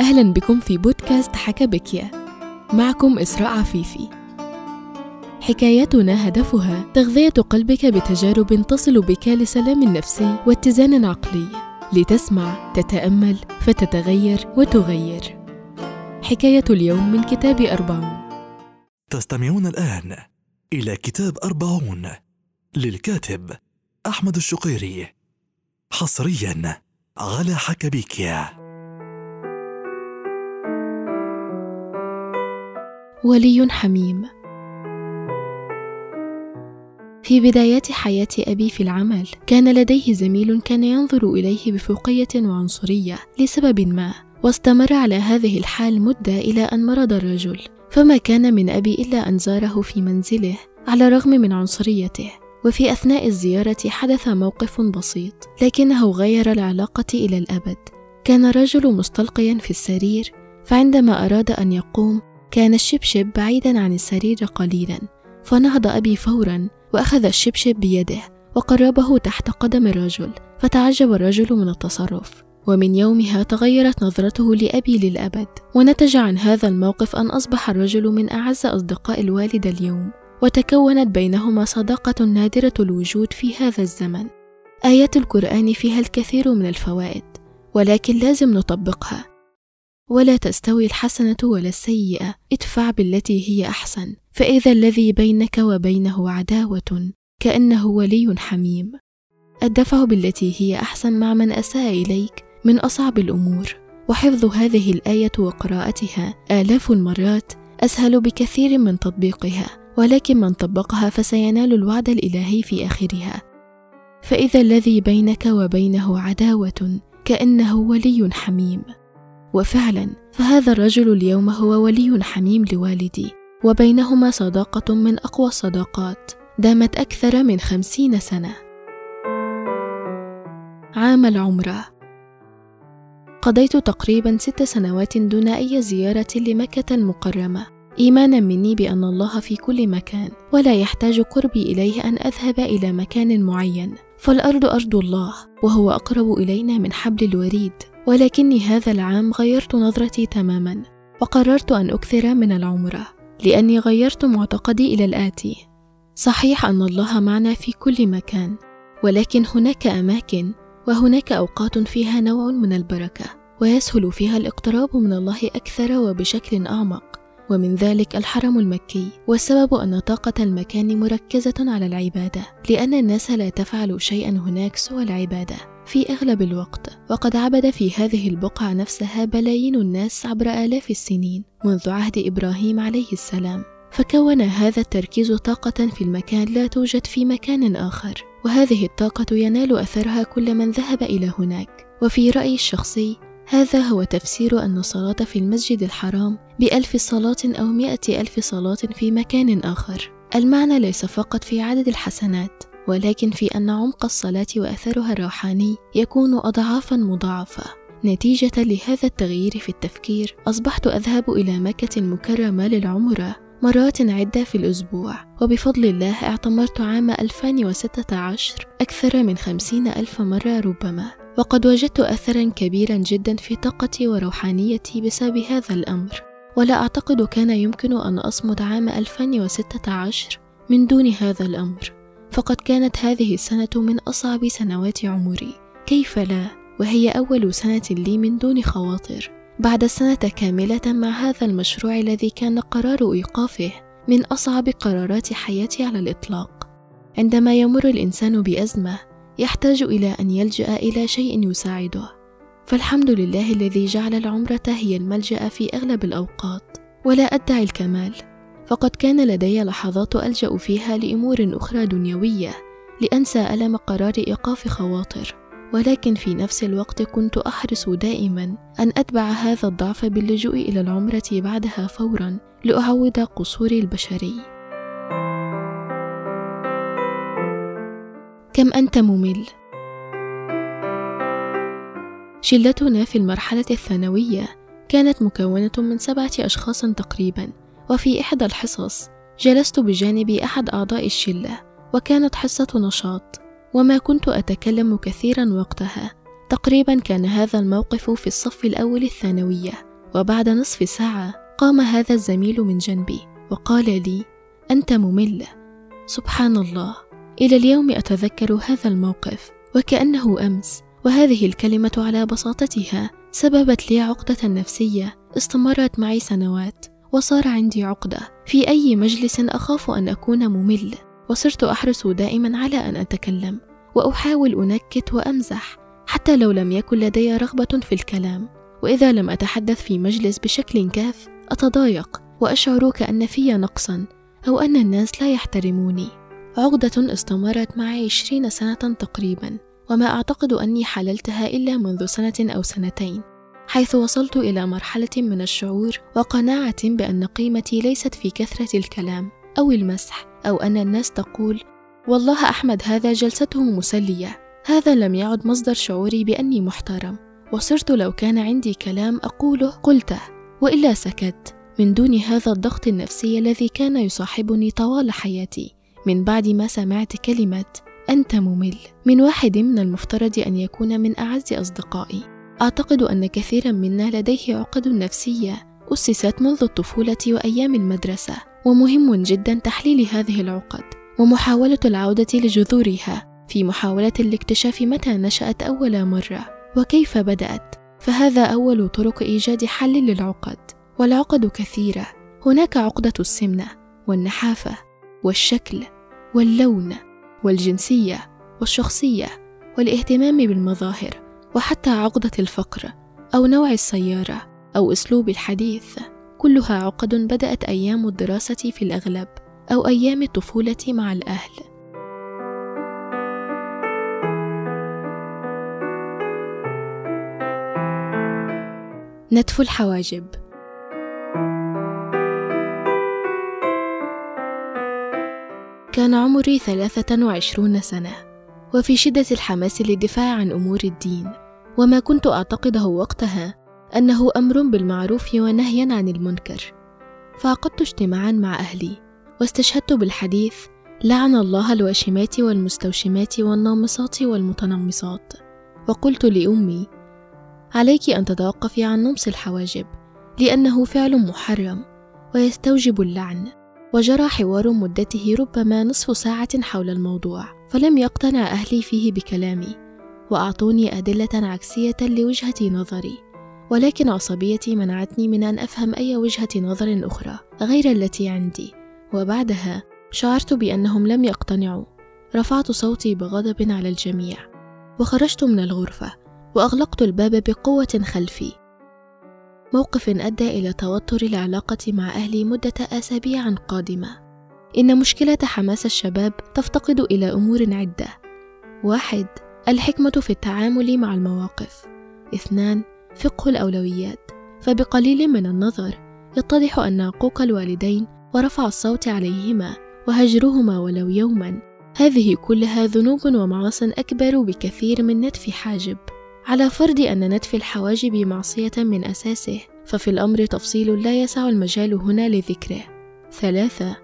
أهلا بكم في بودكاست حكى بكيا معكم إسراء عفيفي. حكاياتنا هدفها تغذية قلبك بتجارب تصل بك لسلام نفسي واتزان عقلي. لتسمع تتأمل فتتغير وتغير. حكاية اليوم من كتاب أربعون. تستمعون الآن إلى كتاب أربعون للكاتب أحمد الشقيري حصريا على حكبيكيا ولي حميم. في بدايات حياة أبي في العمل كان لديه زميل كان ينظر إليه بفوقية وعنصرية لسبب ما واستمر على هذه الحال مدة إلى أن مرض الرجل. فما كان من أبي إلا أن زاره في منزله على الرغم من عنصريته. وفي أثناء الزيارة حدث موقف بسيط لكنه غير العلاقة إلى الأبد. كان الرجل مستلقيا في السرير فعندما أراد أن يقوم كان الشبشب بعيدا عن السرير قليلا فنهض أبي فورا وأخذ الشبشب بيده وقربه تحت قدم الرجل فتعجب الرجل من التصرف. ومن يومها تغيرت نظرته لأبي للأبد ونتج عن هذا الموقف أن أصبح الرجل من أعز أصدقاء الوالد اليوم وتكونت بينهما صداقة نادرة الوجود في هذا الزمن. آيات القرآن فيها الكثير من الفوائد ولكن لازم نطبقها. ولا تستوي الحسنة ولا السيئة. ادفع بالتي هي أحسن. فإذا الذي بينك وبينه عداوة كأنه ولي حميم. الدفع بالتي هي أحسن مع من أساء إليك من أصعب الأمور. وحفظ هذه الآية وقراءتها آلاف المرات. أسهل بكثير من تطبيقها ولكن من طبقها فسينال الوعد الإلهي في آخرها. فإذا الذي بينك وبينه عداوة كأنه ولي حميم. وفعلا فهذا الرجل اليوم هو ولي حميم لوالدي وبينهما صداقة من أقوى الصداقات دامت أكثر من خمسين سنة. عام العمرة. قضيت تقريبا ست سنوات دون أي زيارة لمكة المكرمة. إيمانا مني بأن الله في كل مكان ولا يحتاج قربي إليه أن أذهب إلى مكان معين. فالأرض أرض الله وهو أقرب إلينا من حبل الوريد. ولكني هذا العام غيرت نظرتي تماما وقررت أن أكثر من العمرة لأني غيرت معتقدي إلى الآتي. صحيح أن الله معنا في كل مكان ولكن هناك أماكن وهناك أوقات فيها نوع من البركة ويسهل فيها الاقتراب من الله أكثر وبشكل أعمق. ومن ذلك الحرم المكي والسبب أن طاقة المكان مركزة على العبادة لأن الناس لا تفعل شيئا هناك سوى العبادة. في أغلب الوقت وقد عبد في هذه البقعة نفسها بلايين الناس عبر آلاف السنين منذ عهد إبراهيم عليه السلام. فكون هذا التركيز طاقة في المكان لا توجد في مكان آخر وهذه الطاقة ينال أثرها كل من ذهب إلى هناك. وفي رأيي الشخصي هذا هو تفسير أن الصلاة في المسجد الحرام بألف صلاة أو مئة ألف صلاة في مكان آخر. المعنى ليس فقط في عدد الحسنات ولكن في أن عمق الصلاة وأثرها الروحاني يكون أضعافا مضاعفة. نتيجة لهذا التغيير في التفكير أصبحت أذهب إلى مكة المكرمة للعمرة مرات عدة في الأسبوع. وبفضل الله اعتمرت عام 2016 أكثر من خمسين ألف مرة ربما. وقد وجدت أثرا كبيرا جدا في طاقتي وروحانيتي بسبب هذا الأمر. ولا أعتقد كان يمكن أن أصمد عام 2016 من دون هذا الأمر. فقد كانت هذه السنة من أصعب سنوات عمري. كيف لا؟ وهي أول سنة لي من دون خواطر. بعد سنة كاملة مع هذا المشروع الذي كان قرار إيقافه من أصعب قرارات حياتي على الإطلاق. عندما يمر الإنسان بأزمة يحتاج إلى أن يلجأ إلى شيء يساعده. فالحمد لله الذي جعل العمرة هي الملجأ في أغلب الأوقات. ولا أدعي الكمال. فقد كان لدي لحظات ألجأ فيها لأمور أخرى دنيوية لأنسى ألم قرار إيقاف خواطر. ولكن في نفس الوقت كنت أحرص دائما أن أتبع هذا الضعف باللجوء إلى العمرة بعدها فورا لأعوض قصوري البشري. كم أنت ممل؟ شلتنا في المرحلة الثانوية كانت مكونة من سبعة أشخاص تقريبا. وفي إحدى الحصص جلست بجانب أحد أعضاء الشلة وكانت حصة نشاط وما كنت أتكلم كثيرا وقتها. تقريبا كان هذا الموقف في الصف الأول الثانوية وبعد نصف ساعة قام هذا الزميل من جنبي وقال لي أنت ممل. سبحان الله. إلى اليوم أتذكر هذا الموقف وكأنه أمس وهذه الكلمة على بساطتها سببت لي عقدة نفسية استمرت معي سنوات. وصار عندي عقدة. في أي مجلس أخاف أن أكون ممل وصرت أحرص دائما على أن أتكلم وأحاول أنكت وأمزح حتى لو لم يكن لدي رغبة في الكلام. وإذا لم أتحدث في مجلس بشكل كاف أتضايق وأشعر كأن في نقصا أو أن الناس لا يحترموني. عقدة استمرت معي عشرين سنة تقريبا وما أعتقد أني حللتها إلا منذ سنة أو سنتين. حيث وصلت إلى مرحلة من الشعور وقناعة بأن قيمتي ليست في كثرة الكلام أو المسح أو أن الناس تقول والله أحمد هذا جلسته مسلية. هذا لم يعد مصدر شعوري بأني محترم. وصرت لو كان عندي كلام أقوله قلته. وإلا سكت. من دون هذا الضغط النفسي الذي كان يصاحبني طوال حياتي من بعد ما سمعت كلمة أنت ممل من واحد من المفترض أن يكون من أعز أصدقائي. أعتقد أن كثيرا منا لديه عقد نفسية أسست منذ الطفولة وأيام المدرسة ومهم جدا تحليل هذه العقد ومحاولة العودة لجذورها في محاولة لاكتشاف متى نشأت أول مرة وكيف بدأت. فهذا أول طرق إيجاد حل للعقد والعقد كثيرة. هناك عقدة السمنة والنحافة والشكل واللون والجنسية والشخصية والاهتمام بالمظاهر وحتى عقدة الفقر أو نوع السيارة أو أسلوب الحديث كلها عقد بدأت أيام الدراسة في الأغلب أو أيام الطفولة مع الأهل. نتف الحواجب. كان عمري ثلاثة وعشرون سنة وفي شدة الحماس للدفاع عن أمور الدين. وما كنت أعتقده وقتها أنه أمر بالمعروف ونهيا عن المنكر. فعقدت اجتماعا مع أهلي واستشهدت بالحديث لعن الله الواشمات والمستوشمات والنامصات والمتنمصات وقلت لأمي عليك أن تتوقفي عن نمص الحواجب لأنه فعل محرم ويستوجب اللعن وجرى حوار مدته ربما نصف ساعة حول الموضوع فلم يقتنع أهلي فيه بكلامي وأعطوني أدلة عكسية لوجهة نظري ولكن عصبيتي منعتني من أن أفهم أي وجهة نظر أخرى غير التي عندي. وبعدها شعرت بأنهم لم يقتنعوا. رفعت صوتي بغضب على الجميع. وخرجت من الغرفة وأغلقت الباب بقوة خلفي. موقف أدى إلى توتر العلاقة مع أهلي مدة أسابيع قادمة. إن مشكلة حماس الشباب تفتقد إلى أمور عدة. واحد الحكمة في التعامل مع المواقف. اثنان فقه الأولويات. فبقليل من النظر يتضح أن عقوق الوالدين ورفع الصوت عليهما وهجرهما ولو يوما. هذه كلها ذنوب ومعاص أكبر بكثير من نتف حاجب. على فرض أن نتف الحواجب معصية من أساسه ففي الأمر تفصيل لا يسع المجال هنا لذكره. ثلاثة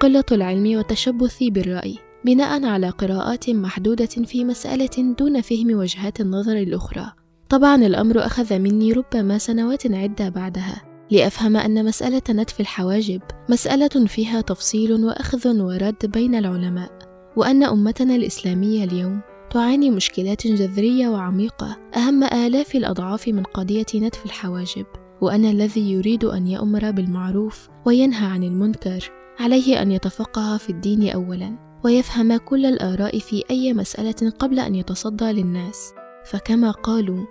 قلة العلم والتشبث بالرأي. بناء على قراءات محدودة في مسألة دون فهم وجهات النظر الأخرى. طبعا الأمر أخذ مني ربما سنوات عدة بعدها لأفهم أن مسألة نتف الحواجب مسألة فيها تفصيل وأخذ ورد بين العلماء وأن أمتنا الإسلامية اليوم تعاني مشكلات جذرية وعميقة أهم آلاف الأضعاف من قضية نتف الحواجب وأن الذي يريد أن يأمر بالمعروف وينهى عن المنكر عليه أن يتفقه في الدين أولا. ويفهم كل الآراء في أي مسألة قبل أن يتصدى للناس. فكما قالوا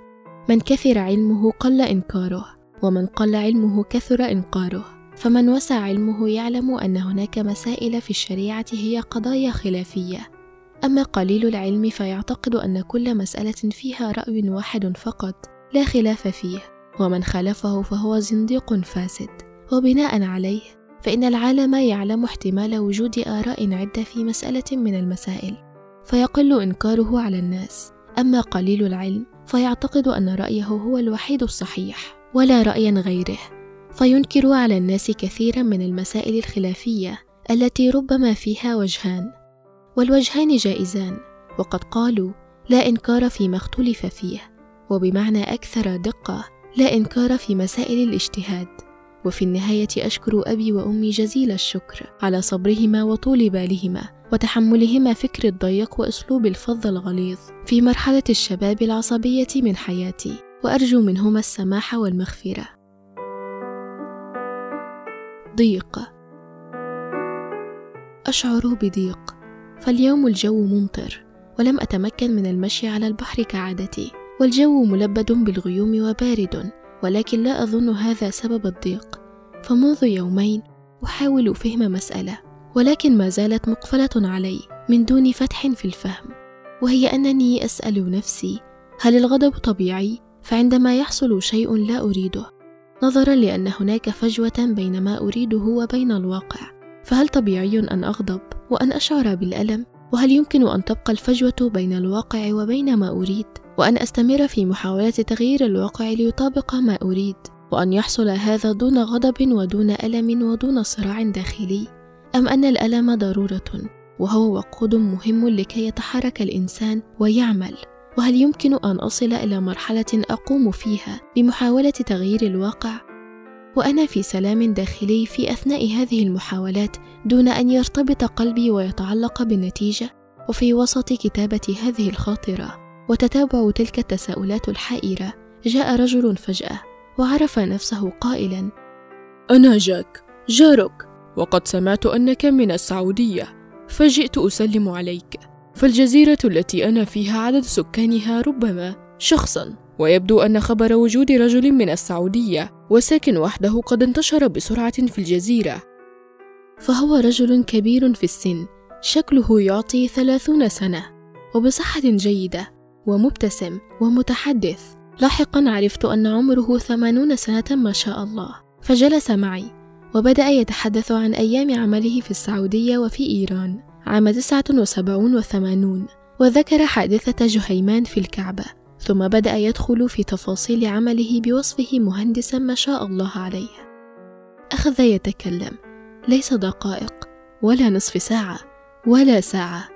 من كثر علمه قل إنكاره ومن قل علمه كثر إنقاره. فمن وسع علمه يعلم أن هناك مسائل في الشريعة هي قضايا خلافية. أما قليل العلم فيعتقد أن كل مسألة فيها رأي واحد فقط لا خلاف فيه. ومن خالفه فهو زنديق فاسد. وبناء عليه فإن العالم يعلم احتمال وجود آراء عدة في مسألة من المسائل فيقل إنكاره على الناس. أما قليل العلم فيعتقد أن رأيه هو الوحيد الصحيح ولا رأيا غيره. فينكر على الناس كثيرا من المسائل الخلافية التي ربما فيها وجهان والوجهان جائزان وقد قالوا لا إنكار فيما اختلف فيه. وبمعنى أكثر دقة لا إنكار في مسائل الاجتهاد. وفي النهاية أشكر أبي وأمي جزيل الشكر على صبرهما وطول بالهما وتحملهما فكر الضيق وأسلوب الفظ الغليظ في مرحلة الشباب العصبية من حياتي وأرجو منهما السماح والمغفرة. ضيق. أشعر بضيق. فاليوم الجو ممطر ولم أتمكن من المشي على البحر كعادتي والجو ملبد بالغيوم وبارد. ولكن لا أظن هذا سبب الضيق. فمنذ يومين أحاول فهم مسألة ولكن ما زالت مقفلة علي من دون فتح في الفهم وهي أنني أسأل نفسي هل الغضب طبيعي؟ فعندما يحصل شيء لا أريده. نظرا لأن هناك فجوة بين ما أريده وبين الواقع. فهل طبيعي أن أغضب وأن أشعر بالألم؟ وهل يمكن أن تبقى الفجوة بين الواقع وبين ما أريد؟ وأن أستمر في محاولة تغيير الواقع ليطابق ما أريد وأن يحصل هذا دون غضب ودون ألم ودون صراع داخلي؟ أم أن الألم ضرورة وهو وقود مهم لكي يتحرك الإنسان ويعمل؟ وهل يمكن أن أصل إلى مرحلة أقوم فيها بمحاولة تغيير الواقع؟ وأنا في سلام داخلي في أثناء هذه المحاولات دون أن يرتبط قلبي ويتعلق بالنتيجة وفي وسط كتابة هذه الخاطرة. وتتابع تلك التساؤلات الحائرة. جاء رجل فجأة وعرف نفسه قائلا أنا جاك جارك. وقد سمعت أنك من السعودية فجئت أسلم عليك. فالجزيرة التي أنا فيها عدد سكانها ربما شخصا. ويبدو أن خبر وجود رجل من السعودية وساكن وحده قد انتشر بسرعة في الجزيرة. فهو رجل كبير في السن شكله يعطي ثلاثون سنة وبصحة جيدة ومبتسم ومتحدث. لاحقا عرفت أن عمره ثمانون سنة ما شاء الله. فجلس معي وبدأ يتحدث عن أيام عمله في السعودية وفي إيران عام تسعة وسبعون وثمانون وذكر حادثة جهيمان في الكعبة. ثم بدأ يدخل في تفاصيل عمله بوصفه مهندسا ما شاء الله عليه. أخذ يتكلم. ليس دقائق ولا نصف ساعة ولا ساعة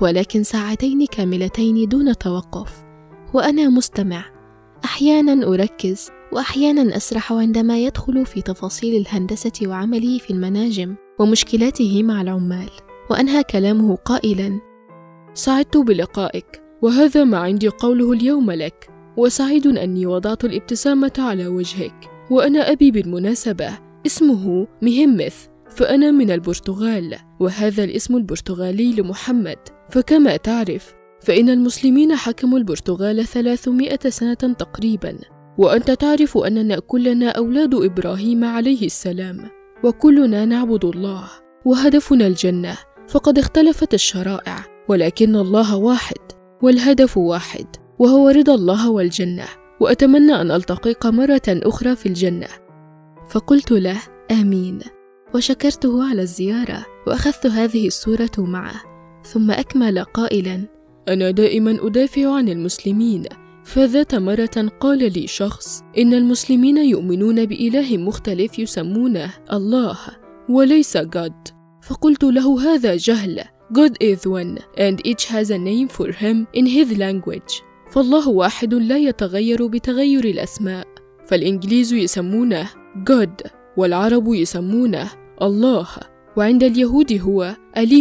ولكن ساعتين كاملتين دون توقف. وأنا مستمع. أحيانا أركز وأحيانا أسرح عندما يدخل في تفاصيل الهندسة وعمله في المناجم ومشكلاته مع العمال. وأنهى كلامه قائلا. سعدت بلقائك. وهذا ما عندي قوله اليوم لك وسعيد أني وضعت الابتسامة على وجهك وأنا أبي بالمناسبة اسمه مهمث فأنا من البرتغال وهذا الاسم البرتغالي لمحمد فكما تعرف فإن المسلمين حكموا البرتغال ثلاثمائة سنة تقريبا وأنت تعرف أننا كلنا أولاد إبراهيم عليه السلام وكلنا نعبد الله وهدفنا الجنة فقد اختلفت الشرائع ولكن الله واحد. والهدف واحد وهو رضا الله والجنة. وأتمنى أن ألتقيك مرة أخرى في الجنة. فقلت له آمين. وشكرته على الزيارة وأخذت هذه الصورة معه. ثم أكمل قائلا أنا دائما أدافع عن المسلمين. فذات مرة قال لي شخص إن المسلمين يؤمنون بإله مختلف يسمونه الله وليس God. فقلت له هذا جهل. God is one and each has a name for him in his language. فالله واحد لا يتغير بتغير الأسماء. فالإنجليز يسمونه God والعرب يسمونه الله. وعند اليهود هو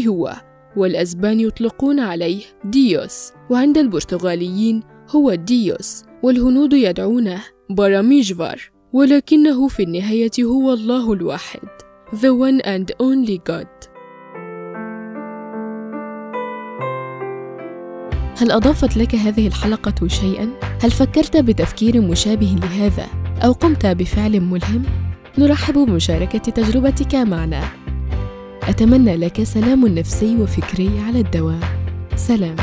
هو والأسبان يطلقون عليه ديوس وعند البرتغاليين هو ديوس والهنود يدعونه باراميجفار ولكنه في النهاية هو الله الواحد. The one and only God. هل أضافت لك هذه الحلقة شيئا؟ هل فكرت بتفكير مشابه لهذا أو قمت بفعل ملهم؟ نرحب بمشاركة تجربتك معنا أتمنى لك سلام نفسي وفكري على الدوام سلام